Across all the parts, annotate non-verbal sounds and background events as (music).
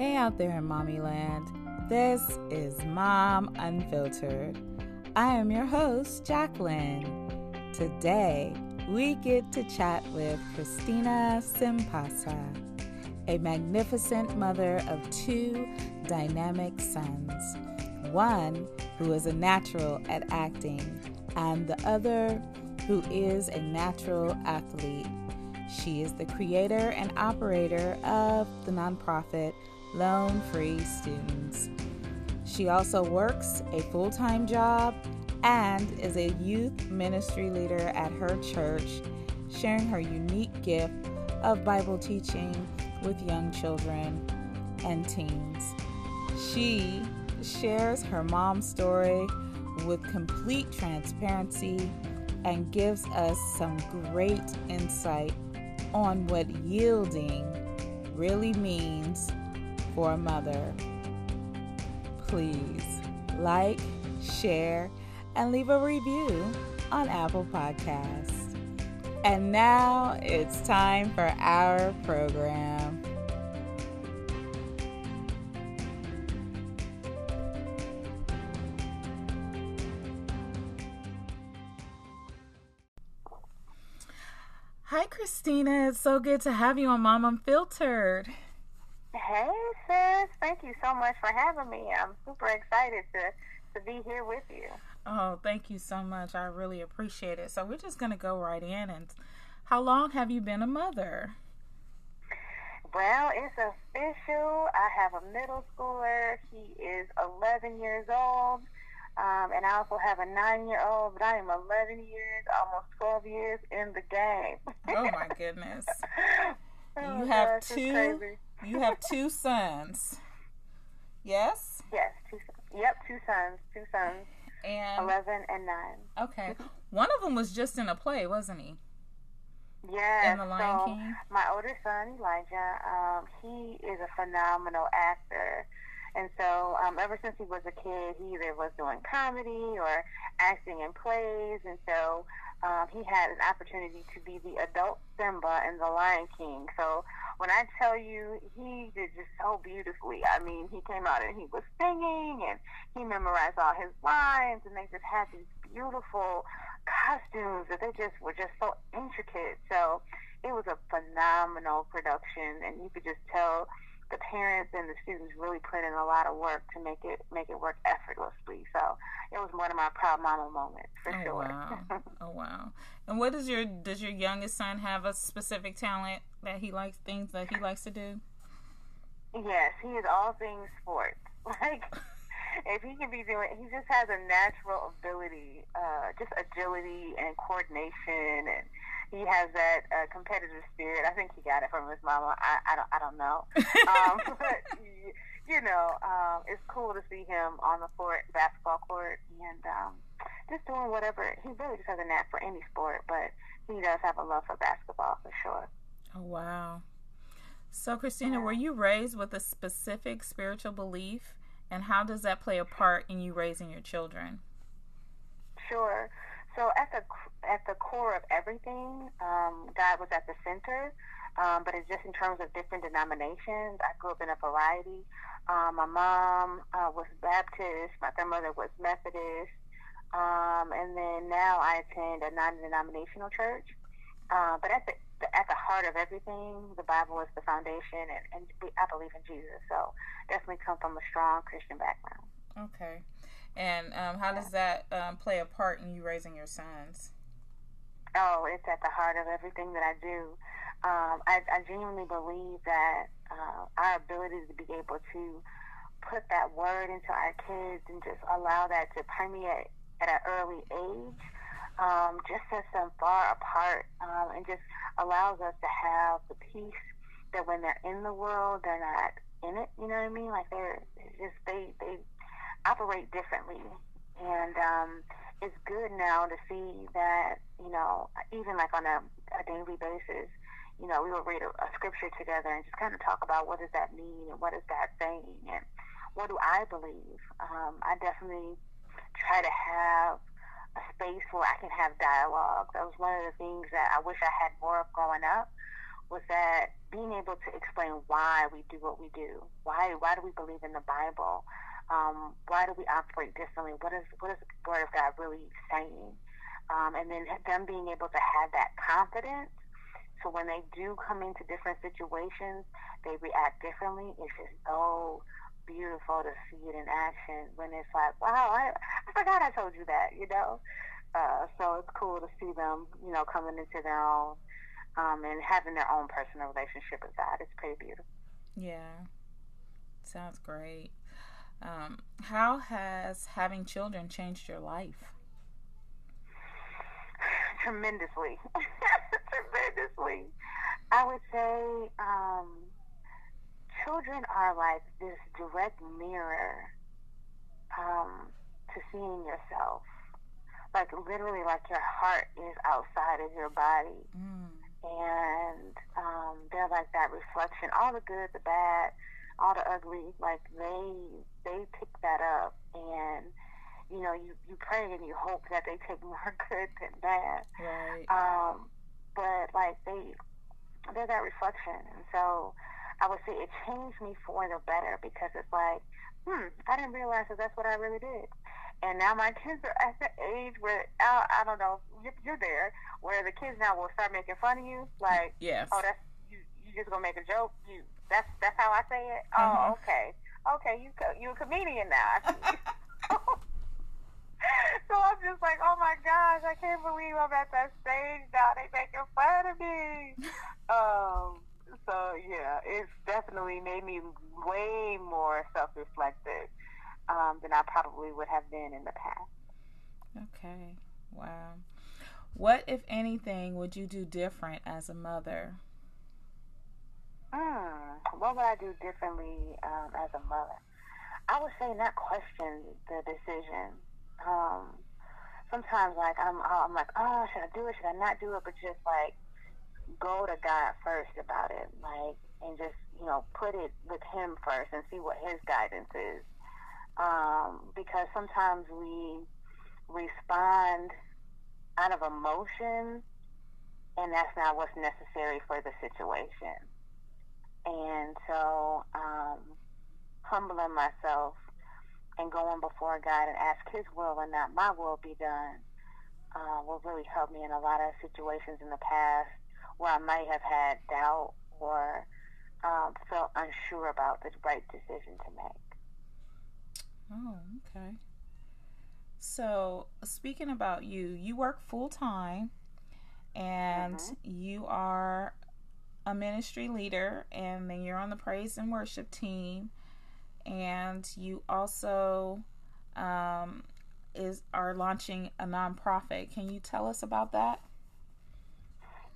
Hey out there in mommy land. This is Mom Unfiltered. I am your host, Jacqueline. Today, we get to chat with Christina Simpasa, a magnificent mother of two dynamic sons. One who is a natural at acting, and the other who is a natural athlete. She is the creator and operator of the nonprofit Loan Free Students. She also works a full time job and is a youth ministry leader at her church, sharing her unique gift of Bible teaching with young children and teens. She shares her mom's story with complete transparency and gives us some great insight on what yielding really means for a mother. Please like, share, and leave a review on Apple Podcasts. And now it's time for our program. Hi, Christina. It's so good to have you on Mom Unfiltered. Hey, sis. Thank you so much for having me. I'm super excited to, to be here with you. Oh, thank you so much. I really appreciate it. So, we're just going to go right in. And how long have you been a mother? Well, it's official. I have a middle schooler. He is 11 years old. Um, and I also have a nine year old, but I am 11 years, almost 12 years in the game. oh, my (laughs) goodness. oh, you have gosh, two. You have two sons. Yes. Yes. Two, yep. Two sons. Two sons. And eleven and nine. Okay. One of them was just in a play, wasn't he? Yeah. In The Lion so King. my older son Elijah, um, he is a phenomenal actor. And so, um, ever since he was a kid, he either was doing comedy or acting in plays. And so, um, he had an opportunity to be the adult Simba in The Lion King. So, when I tell you, he did just so beautifully. I mean, he came out and he was singing and he memorized all his lines, and they just had these beautiful costumes that they just were just so intricate. So, it was a phenomenal production, and you could just tell the parents and the students really put in a lot of work to make it make it work effortlessly. So it was one of my proud mama moments for oh, sure. Wow. (laughs) oh wow! And what does your does your youngest son have a specific talent that he likes things that he likes to do? yes, he is all things sports. (laughs) Like if he can be doing, he just has a natural ability, uh, just agility and coordination and he has that uh, competitive spirit. I think he got it from his mama. I, I don't I don't know. (laughs) Um, (laughs) but he, you know, um, it's cool to see him on the court, basketball court, and um, just doing whatever. He really just has a knack for any sport, but he does have a love for basketball for sure. Oh wow! So Christina, yeah. were you raised with a specific spiritual belief, and how does that play a part in you raising your children? Sure. So at the at the core of everything, um, God was at the center. Um, but it's just in terms of different denominations. I grew up in a variety. Um, my mom uh, was Baptist. My grandmother was Methodist. Um, and then now I attend a non-denominational church. Uh, but at the, at the heart of everything, the Bible is the foundation, and, and I believe in Jesus. So definitely come from a strong Christian background. Okay. And um, how does that um, play a part in you raising your sons? Oh, it's at the heart of everything that I do. Um, I, I, genuinely believe that uh, our ability to be able to put that word into our kids and just allow that to permeate at an early age um, just sets them far apart um, and just allows us to have the peace that when they're in the world, they're not in it. You know what I mean? Like they're just they they operate differently. And um, it's good now to see that, you know, even like on a, a daily basis, you know, we will read a, a scripture together and just kind of talk about what does that mean and what is God saying and what do I believe. Um, I definitely try to have space where I can have dialogue. That was one of the things that I wish I had more of growing up was that being able to explain why we do what we do. Why why do we believe in the Bible? Um, why do we operate differently? What is what is the Word of God really saying? Um, and then them being able to have that confidence. So when they do come into different situations, they react differently. It's just so beautiful to see it in action when it's like, wow, I, I forgot I told you that, you know? Uh, so it's cool to see them, you know, coming into their own um, and having their own personal relationship with God. It's pretty beautiful. Yeah, sounds great. Um, how has having children changed your life? (sighs) Tremendously. (laughs) Tremendously. I would say um, children are like this direct mirror um, to seeing yourself. Like literally, like your heart is outside of your body. Mm and um, they're like that reflection. All the good, the bad, all the ugly, like they they pick that up, and you know you you pray and you hope that they take (laughs) more good than bad. Right. Um, but like they they're that reflection, and so I would say it changed me for the better because it's like, hmm, I didn't realize that that's what I really did. And now my kids are at the age where I, I don't know, you're, you're there, where the kids now will start making fun of you, like, yes. oh, that's you, you just gonna make a joke. You, that's that's how I say it. Oh, mm-hmm. Oh, okay, okay, you you a comedian now. (laughs) (laughs) so I'm just like, oh my gosh, I can't believe I'm at that stage now. They making fun of me. (laughs) um, so yeah, it's definitely made me way more self-reflective um, than I probably would have been in the past. Okay. Wow. What, if anything, would you do different as a mother? Hmm. What would I do differently um, as a mother? I would say not question the decision. Um, sometimes, like I'm, I'm like, oh, should I do it? Should I not do it? But just like go to God first about it, like, and just you know put it with Him first and see what His guidance is um, because sometimes we respond out of emotion, and that's not what's necessary for the situation. And so, um, humbling myself and going before God and ask His will and not my will be done uh, will really help me in a lot of situations in the past where I might have had doubt or um, felt unsure about the right decision to make. Oh, okay. So, speaking about you, you work full time and mm-hmm. you are a ministry leader, and then you're on the praise and worship team, and you also um, is are launching a nonprofit. Can you tell us about that?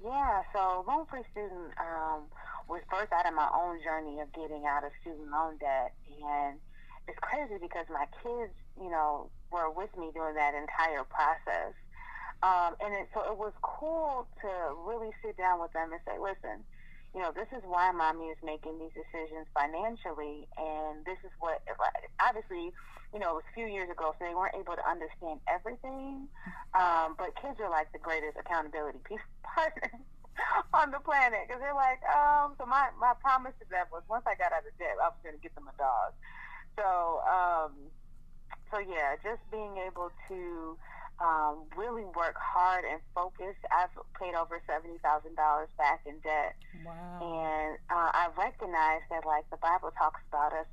Yeah, so Loan Free Student um, was birthed out of my own journey of getting out of student loan debt, and it's crazy because my kids, you know, were with me during that entire process. Um, and it, so it was cool to really sit down with them and say, listen, you know, this is why mommy is making these decisions financially, and this is what, obviously, you know, it was a few years ago, so they weren't able to understand everything. Um, but kids are like the greatest accountability (laughs) partners on the planet because they're like, um, so my, my promise to them was once I got out of debt, I was going to get them a dog. So, um, so yeah, just being able to um, really work hard and focus. I've paid over seventy thousand dollars back in debt, wow. and uh, I recognize that like the Bible talks about us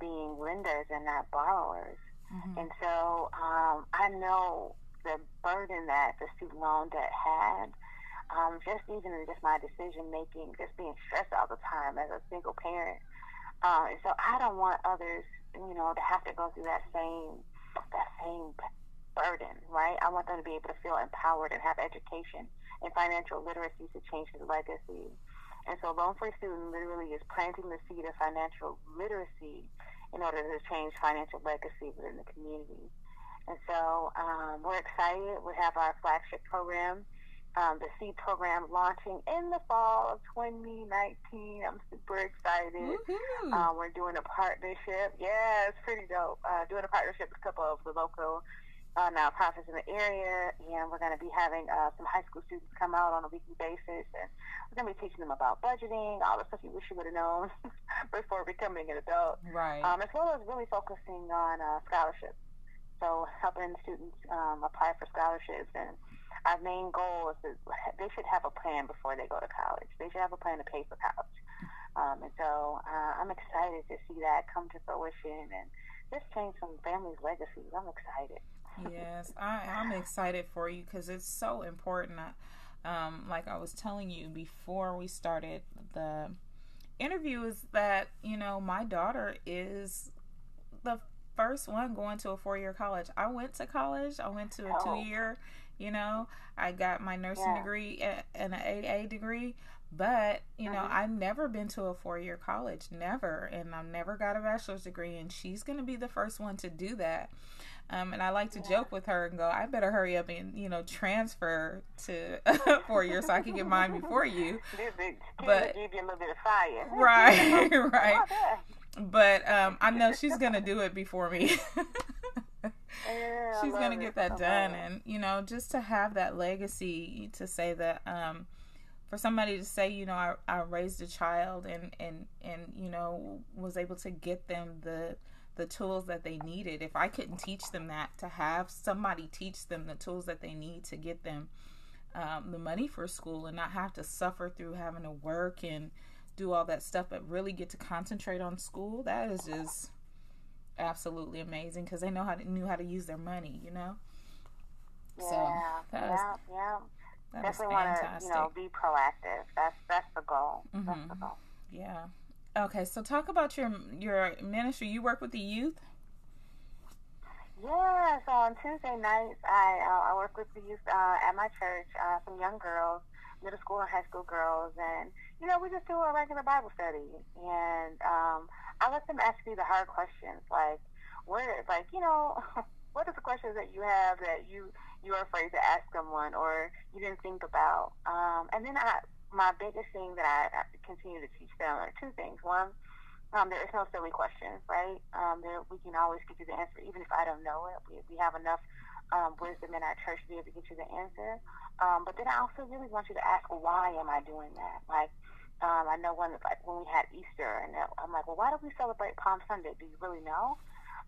being lenders and not borrowers, mm-hmm. and so um, I know the burden that the student loan debt had. Um, just even in just my decision making, just being stressed all the time as a single parent. Uh, and so I don't want others you know, to have to go through that same that same burden, right? I want them to be able to feel empowered and have education and financial literacy to change his legacy. And so Loan Free Student literally is planting the seed of financial literacy in order to change financial legacy within the community. And so um, we're excited. We have our flagship program um, the seed program launching in the fall of 2019. I'm super excited. Uh, we're doing a partnership. Yeah, it's pretty dope. Uh, doing a partnership with a couple of the local uh, nonprofits in the area, and we're going to be having uh, some high school students come out on a weekly basis, and we're going to be teaching them about budgeting, all the stuff you wish you would have known (laughs) before becoming an adult, right? Um, as well as really focusing on uh, scholarships. So helping students um, apply for scholarships, and our main goal is that they should have a plan before they go to college. They should have a plan to pay for college. Um, and so uh, I'm excited to see that come to fruition and just change some families' legacies. I'm excited yes, I, I'm excited for you because it's so important. Um, like I was telling you before we started the interview, is that you know my daughter is the first one going to a four year college. I went to college. I went to a oh. two year. You know, I got my nursing yeah. degree and an AA degree, but you know, mm-hmm. I've never been to a four year college, never, and I've never got a bachelor's degree, and she's going to be the first one to do that. Um, and I like to joke with her and go, I better hurry up and, you know, transfer to (laughs) four years so I can get mine before you. but give you a little bit of fire. (laughs) (laughs) Right, right. But um, I know she's gonna do it before me. she's gonna get that done, and you know, just to have that legacy to say that um, for somebody to say, you know, I, I raised a child and and and you know was able to get them the the tools that they needed. If I couldn't teach them that, to have somebody teach them the tools that they need to get them um, the money for school and not have to suffer through having to work and do all that stuff, but really get to concentrate on school, that is just absolutely amazing because they know how to knew how to use their money, you know. Yeah, so that yeah, is, yeah. Definitely want to you know be proactive. That's that's the goal. Mm-hmm. That's the goal. Yeah. Okay, so talk about your your ministry. You work with the youth. Yeah, so on Tuesday nights, I uh, I work with the youth uh, at my church, uh, some young girls, middle school and high school girls, and you know we just do a regular Bible study, and um, I let them ask me the hard questions, like what, like you know, (laughs) what are the questions that you have that you you are afraid to ask someone or you didn't think about, um, and then I my biggest thing that I, continue to teach them are two things. One, um, there is no silly questions, right? Um, there, we can always get you the answer, even if I don't know it. We, we have enough um, wisdom in our church to be able to get you the answer. Um, but then I also really want you to ask, why am I doing that? Like, um, I know when, like when we had Easter, and I'm like, well, why do we celebrate Palm Sunday? Do you really know?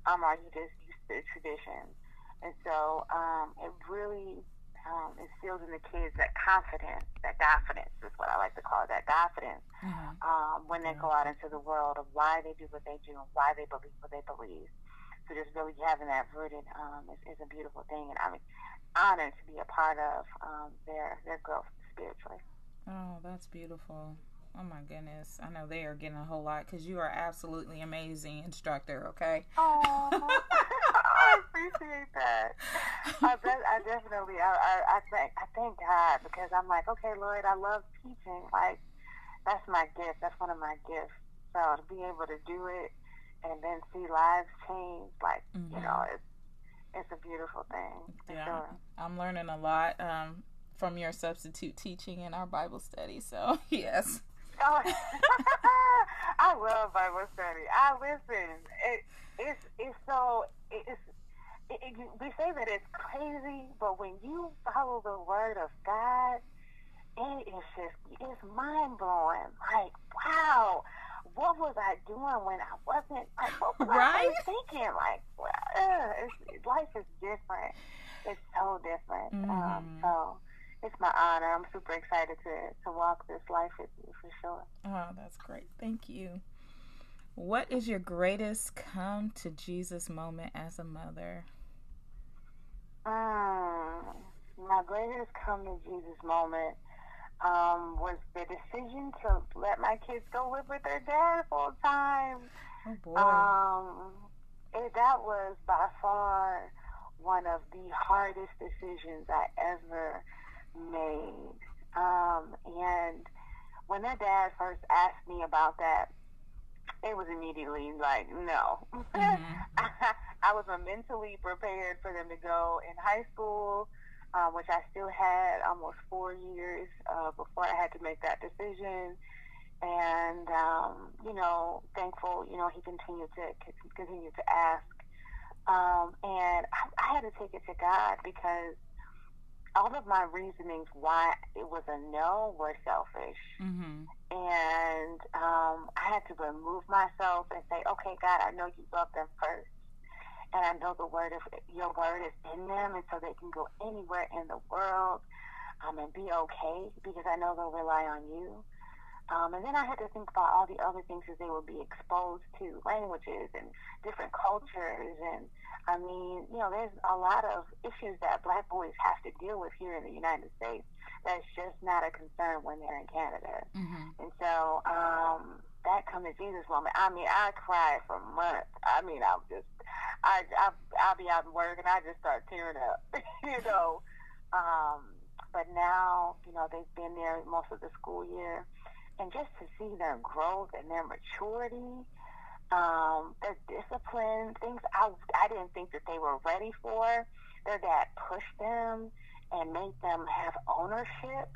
Um, or are you just used to the tradition? And so um, it really um, instills in the kids that confidence, that confidence is what I like to call it, that confidence mm-hmm. um, when they go out into the world of why they do what they do and why they believe what they believe. So just really having that rooted um, is, is a beautiful thing, and I'm honored to be a part of um, their their growth spiritually. Oh, that's beautiful. Oh my goodness. I know they are getting a whole lot because you are absolutely amazing instructor, okay? Oh, appreciate that. I, (laughs) I definitely, I, I, I, thank, I thank God because I'm like, okay, Lord, I love teaching. Like, that's my gift. That's one of my gifts. So to be able to do it and then see lives change, like, mm-hmm. you know, it's, it's a beautiful thing. yeah. Sure. I'm learning a lot. Um, from your substitute teaching in our Bible study. So, (laughs) yes. Oh, (laughs) I love Bible study. I listen. It, it's it's so it's it, it, we say that it's crazy, but when you follow the word of God, it is just it's mind blowing. Like wow, what was I doing when I wasn't? Like, what was right? I thinking? Like, well, uh, it's, life is different. It's so different. Um, mm. Um, so it's my honor. I'm super excited to, to walk this life with you for sure. Oh, that's great. Thank you. What is your greatest come to Jesus moment as a mother? Um, my greatest come to Jesus moment um, was the decision to let my kids go live with their dad full time. Oh boy. Um, it, that was by far one of the hardest decisions I ever made. Um, and when their dad first asked me about that, it was immediately like, no. (laughs) Mm-hmm. I, was mentally prepared for them to go in high school, um, which I still had almost four years uh, before I had to make that decision. And, um, you know, thankful, you know, he continued to continue to ask Um, and I, I had to take it to God because all of my reasonings why it was a no were selfish. Mm-hmm. And um, I had to remove myself and say, okay, God, I know you love them first. And I know the word of your word is in them, and so they can go anywhere in the world um, and be okay because I know they'll rely on you. Um, and then I had to think about all the other things that they would be exposed to, languages and different cultures. And I mean, you know, there's a lot of issues that black boys have to deal with here in the United States that's just not a concern when they're in Canada. Mm-hmm. And so um, that come to Jesus moment. I mean, I cried for months. I mean, I was just, I, I, I'll be out of work and I just start tearing up, (laughs) you know. Um, but now, you know, they've been there most of the school year and just to see their growth and their maturity, um, their discipline, things I, I didn't think that they were ready for. Their dad pushed them and made them have ownership.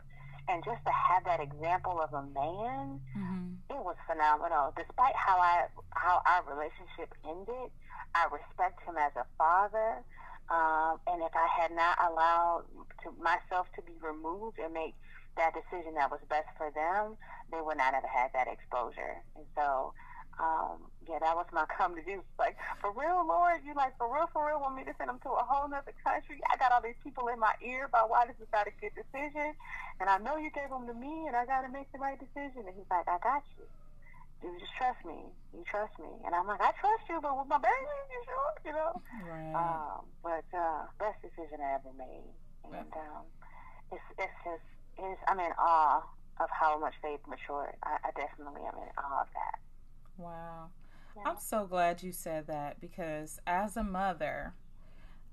And just to have that example of a man, mm-hmm. it was phenomenal. Despite how I how our relationship ended, I respect him as a father. Um, and if I had not allowed to myself to be removed and make that decision that was best for them, they would not have had that exposure. And so, um, yeah, that was my come to do. Like, for real, Lord, you like, for real, for real, want me to send them to a whole nother country? I got all these people in my ear about why this is not a good decision. And I know you gave them to me, and I got to make the right decision. And he's like, I got you. You just trust me. You trust me. And I'm like, I trust you, but with my baby, you sure? You know? Right. Um, but uh, best decision I ever made. And um, it's, it's just, is I'm in awe of how much they've matured. I, I definitely am in awe of that. Wow. Yeah. I'm so glad you said that because as a mother,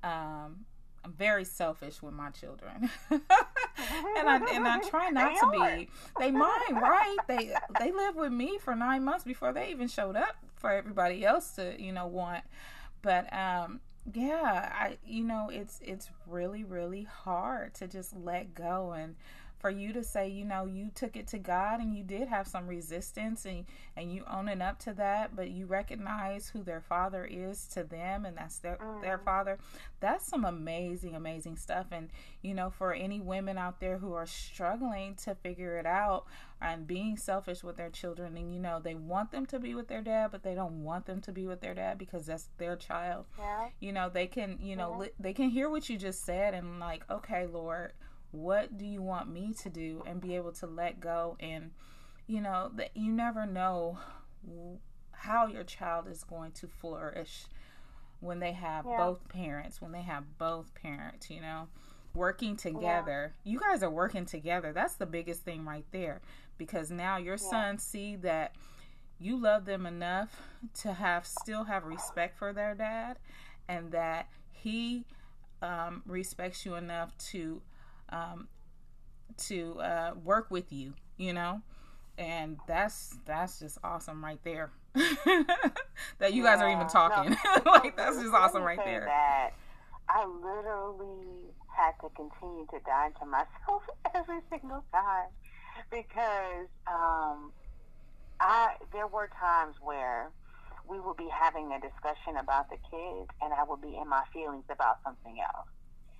um, I'm very selfish with my children, (laughs) and I and I try (laughs) not to be. They mine, right? They they lived with me for nine months before they even showed up for everybody else to you know want. But um, yeah, I you know it's it's really really hard to just let go and for you to say, you know, you took it to God and you did have some resistance and and you owning up to that, but you recognize who their father is to them and that's their mm. their father. That's some amazing amazing stuff and you know, for any women out there who are struggling to figure it out and being selfish with their children and you know, they want them to be with their dad, but they don't want them to be with their dad because that's their child. Yeah. You know, they can, you know, yeah. li- they can hear what you just said and like, okay, Lord, what do you want me to do and be able to let go and you know that you never know how your child is going to flourish when they have yeah. both parents when they have both parents you know working together yeah. you guys are working together that's the biggest thing right there because now your yeah. sons see that you love them enough to have still have respect for their dad and that he um, respects you enough to um, to uh, work with you, you know, and that's that's just awesome right there. (laughs) that you yeah, guys are even talking, no, (laughs) (laughs) like that's just awesome right there. That I literally had to continue to die to myself every single time because um, I there were times where we would be having a discussion about the kids and I would be in my feelings about something else.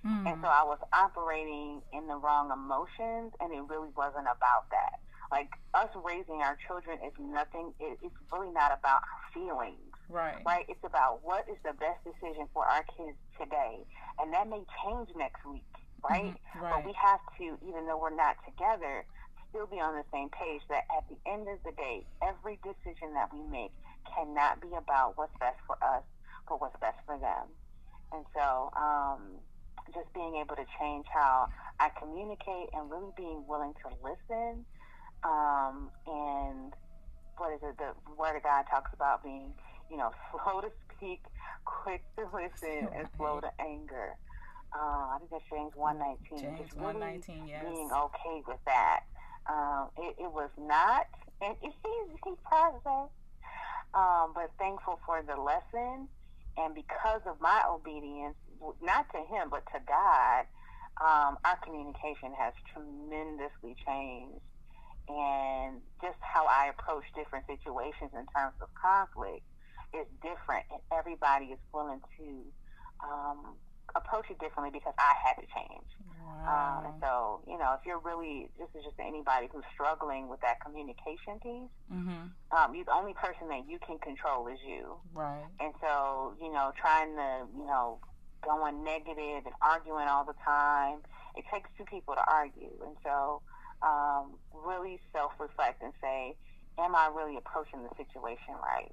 Mm. And so I was operating in the wrong emotions, and it really wasn't about that. Like us raising our children is nothing. It, it's really not about feelings. Right. Right. It's about what is the best decision for our kids today, and that may change next week. Right. Mm-hmm. right. But we have to, even though we're not together, still be on the same page. That at the end of the day, every decision that we make cannot be about what's best for us, but what's best for them. And so, um, just being able to change how I communicate and really being willing to listen. Um, and what is it? The Word of God talks about being, you know, (laughs) slow to speak, quick to listen, and (laughs) slow to anger. Uh, I think that's James one nineteen. James one nineteen. Yes. Being okay with that. Um, it, it, was not, and it's easy process. Um, but thankful for the lesson, and because of my obedience, not to him, but to God, um, our communication has tremendously changed. And just how I approach different situations in terms of conflict is different. And everybody is willing to um, approach it differently because I had to change. Wow. Um, and so, you know, if you're really, this is just anybody who's struggling with that communication piece, mm-hmm. um, you, the only person that you can control is you. Right. And so, you know, trying to, you know, going negative and arguing all the time, it takes two people to argue. And so, um, really self reflect and say, am I really approaching the situation right?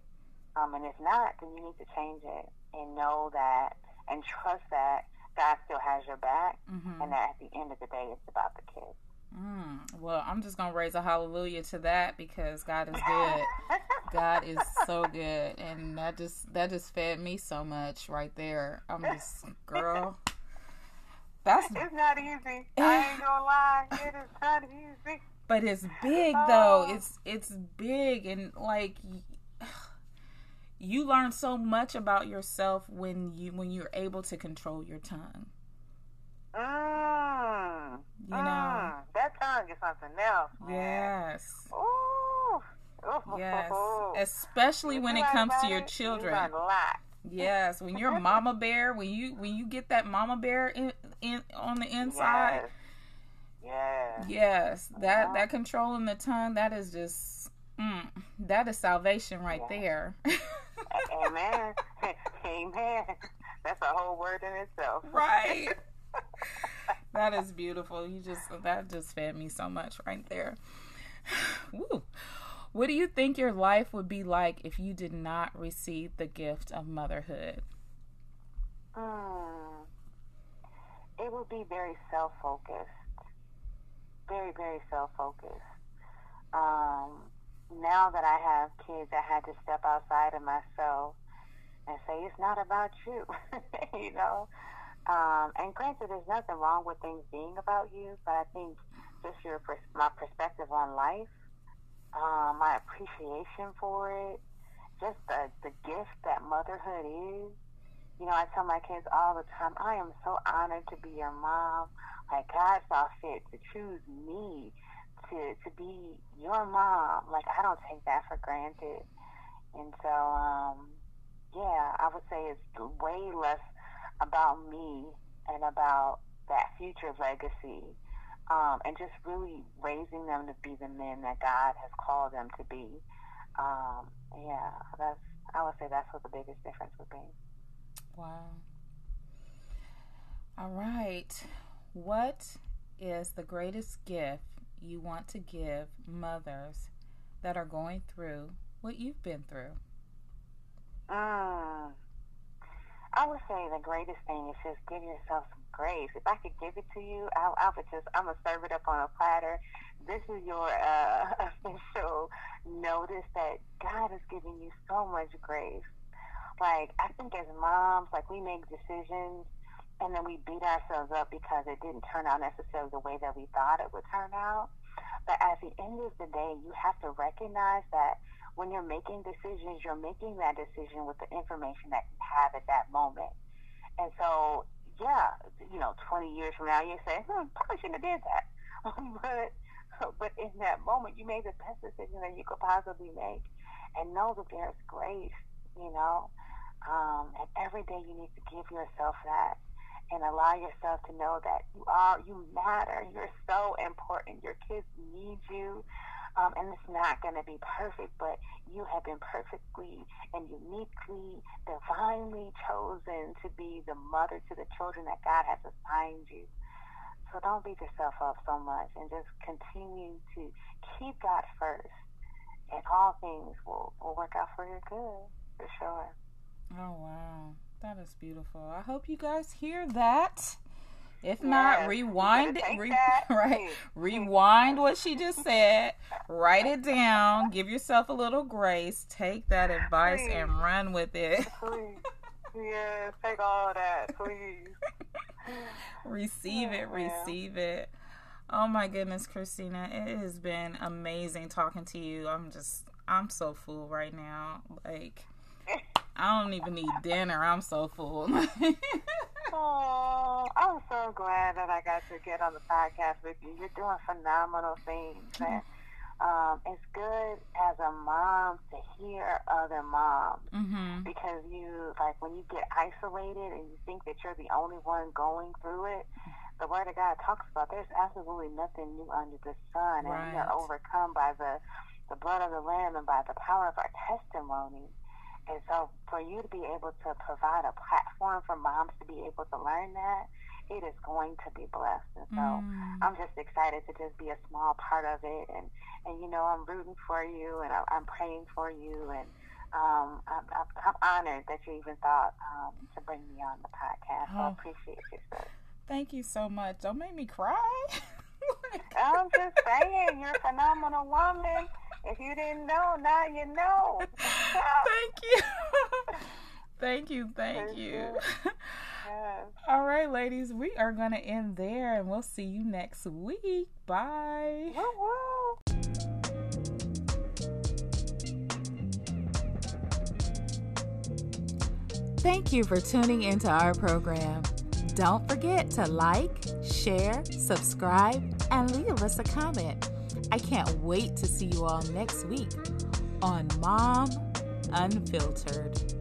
Um, and if not, then you need to change it and know that and trust that God still has your back, mm-hmm. and that at the end of the day, it's about the kids. Mm, well, I'm just gonna raise a hallelujah to that because God is good. (laughs) God is so good, and that just that just fed me so much right there. I'm just girl. That's it's not easy. I ain't gonna lie, it is not easy. But it's big though. Oh. It's it's big and like you learn so much about yourself when you when you're able to control your tongue. Mm, you know mm, that tongue is something else. Man. Yes. Ooh. Yes. Especially when it comes to your children. Yes, when you're mama bear, when you when you get that mama bear in, in on the inside. Yes. Yes. that uh-huh. that controlling the tongue, that is just mm, that is salvation right there. (laughs) Amen. (laughs) Amen. That's a whole word in itself. Right. (laughs) that is beautiful. You just that just fed me so much right there. (sighs) Woo. What do you think your life would be like if you did not receive the gift of motherhood? Hmm. It would be very self focused. Very, very self focused. Um, now that I have kids, I had to step outside of myself and say it's not about you, (laughs) you know. Um, and granted, there's nothing wrong with things being about you, but I think just your my perspective on life, um, my appreciation for it, just the the gift that motherhood is. You know, I tell my kids all the time, I am so honored to be your mom. Like God saw fit to choose me to to be your mom. Like I don't take that for granted. And so, um, yeah, I would say it's way less about me and about that future legacy, um, and just really raising them to be the men that God has called them to be. Um, yeah, that's I would say that's what the biggest difference would be. Wow. All right. What is the greatest gift you want to give mothers that are going through what you've been through? Mm. I would say the greatest thing is just give yourself some grace. If I could give it to you, I, I would just, I'm going to serve it up on a platter. This is your uh, (laughs) official notice that God is giving you so much grace. Like, I think as moms, like, we make decisions and then we beat ourselves up because it didn't turn out necessarily the way that we thought it would turn out. But at the end of the day, you have to recognize that when you're making decisions, you're making that decision with the information that you have at that moment. And so, yeah, you know, 20 years from now, you say, hmm, probably shouldn't have did that. (laughs) but, but in that moment, you made the best decision that you could possibly make. And know that there's grace, you know. Um, and every day you need to give yourself that and allow yourself to know that you are, you matter. You're so important. Your kids need you. Um, and it's not going to be perfect, but you have been perfectly and uniquely, divinely chosen to be the mother to the children that God has assigned you. So don't beat yourself up so much and just continue to keep God first, and all things will, will work out for your good, for sure. Oh, wow. That is beautiful. I hope you guys hear that. If not, rewind it. Re- (laughs) right, rewind what she just said. Write it down. Give yourself a little grace. Take that advice please. and run with it. please, yeah, take all that, please. (laughs) receive it. Receive it. Oh my goodness, Christina, it has been amazing talking to you. I'm just, I'm so full right now. Like. (laughs) I don't even need dinner. I'm so full. I'm so glad that I got to get on the podcast with you. You're doing phenomenal things, and um, it's good as a mom to hear other moms mm-hmm. because you like when you get isolated and you think that you're the only one going through it. The Word of God talks about there's absolutely nothing new under the sun, and Right. we are overcome by the the blood of the Lamb and by the power of our testimony. And so, for you to be able to provide a platform for moms to be able to learn that, it is going to be blessed. And so, Mm. I'm just excited to just be a small part of it, and and you know I'm rooting for you, and I'm, I'm praying for you, and um, I'm, I'm, I'm honored that you even thought um, to bring me on the podcast. So I Oh. appreciate you, sis. Thank you so much. Don't make me cry. (laughs) I'm just saying, you're a phenomenal woman. If you didn't know, now you know. (laughs) (laughs) thank you. thank you. Thank you. Yes. All right, ladies, we are going to end there and we'll see you next week. Bye. Woo woo. Thank you for tuning into our program. Don't forget to like, share, subscribe, and leave us a comment. I can't wait to see you all next week on Mom Unfiltered.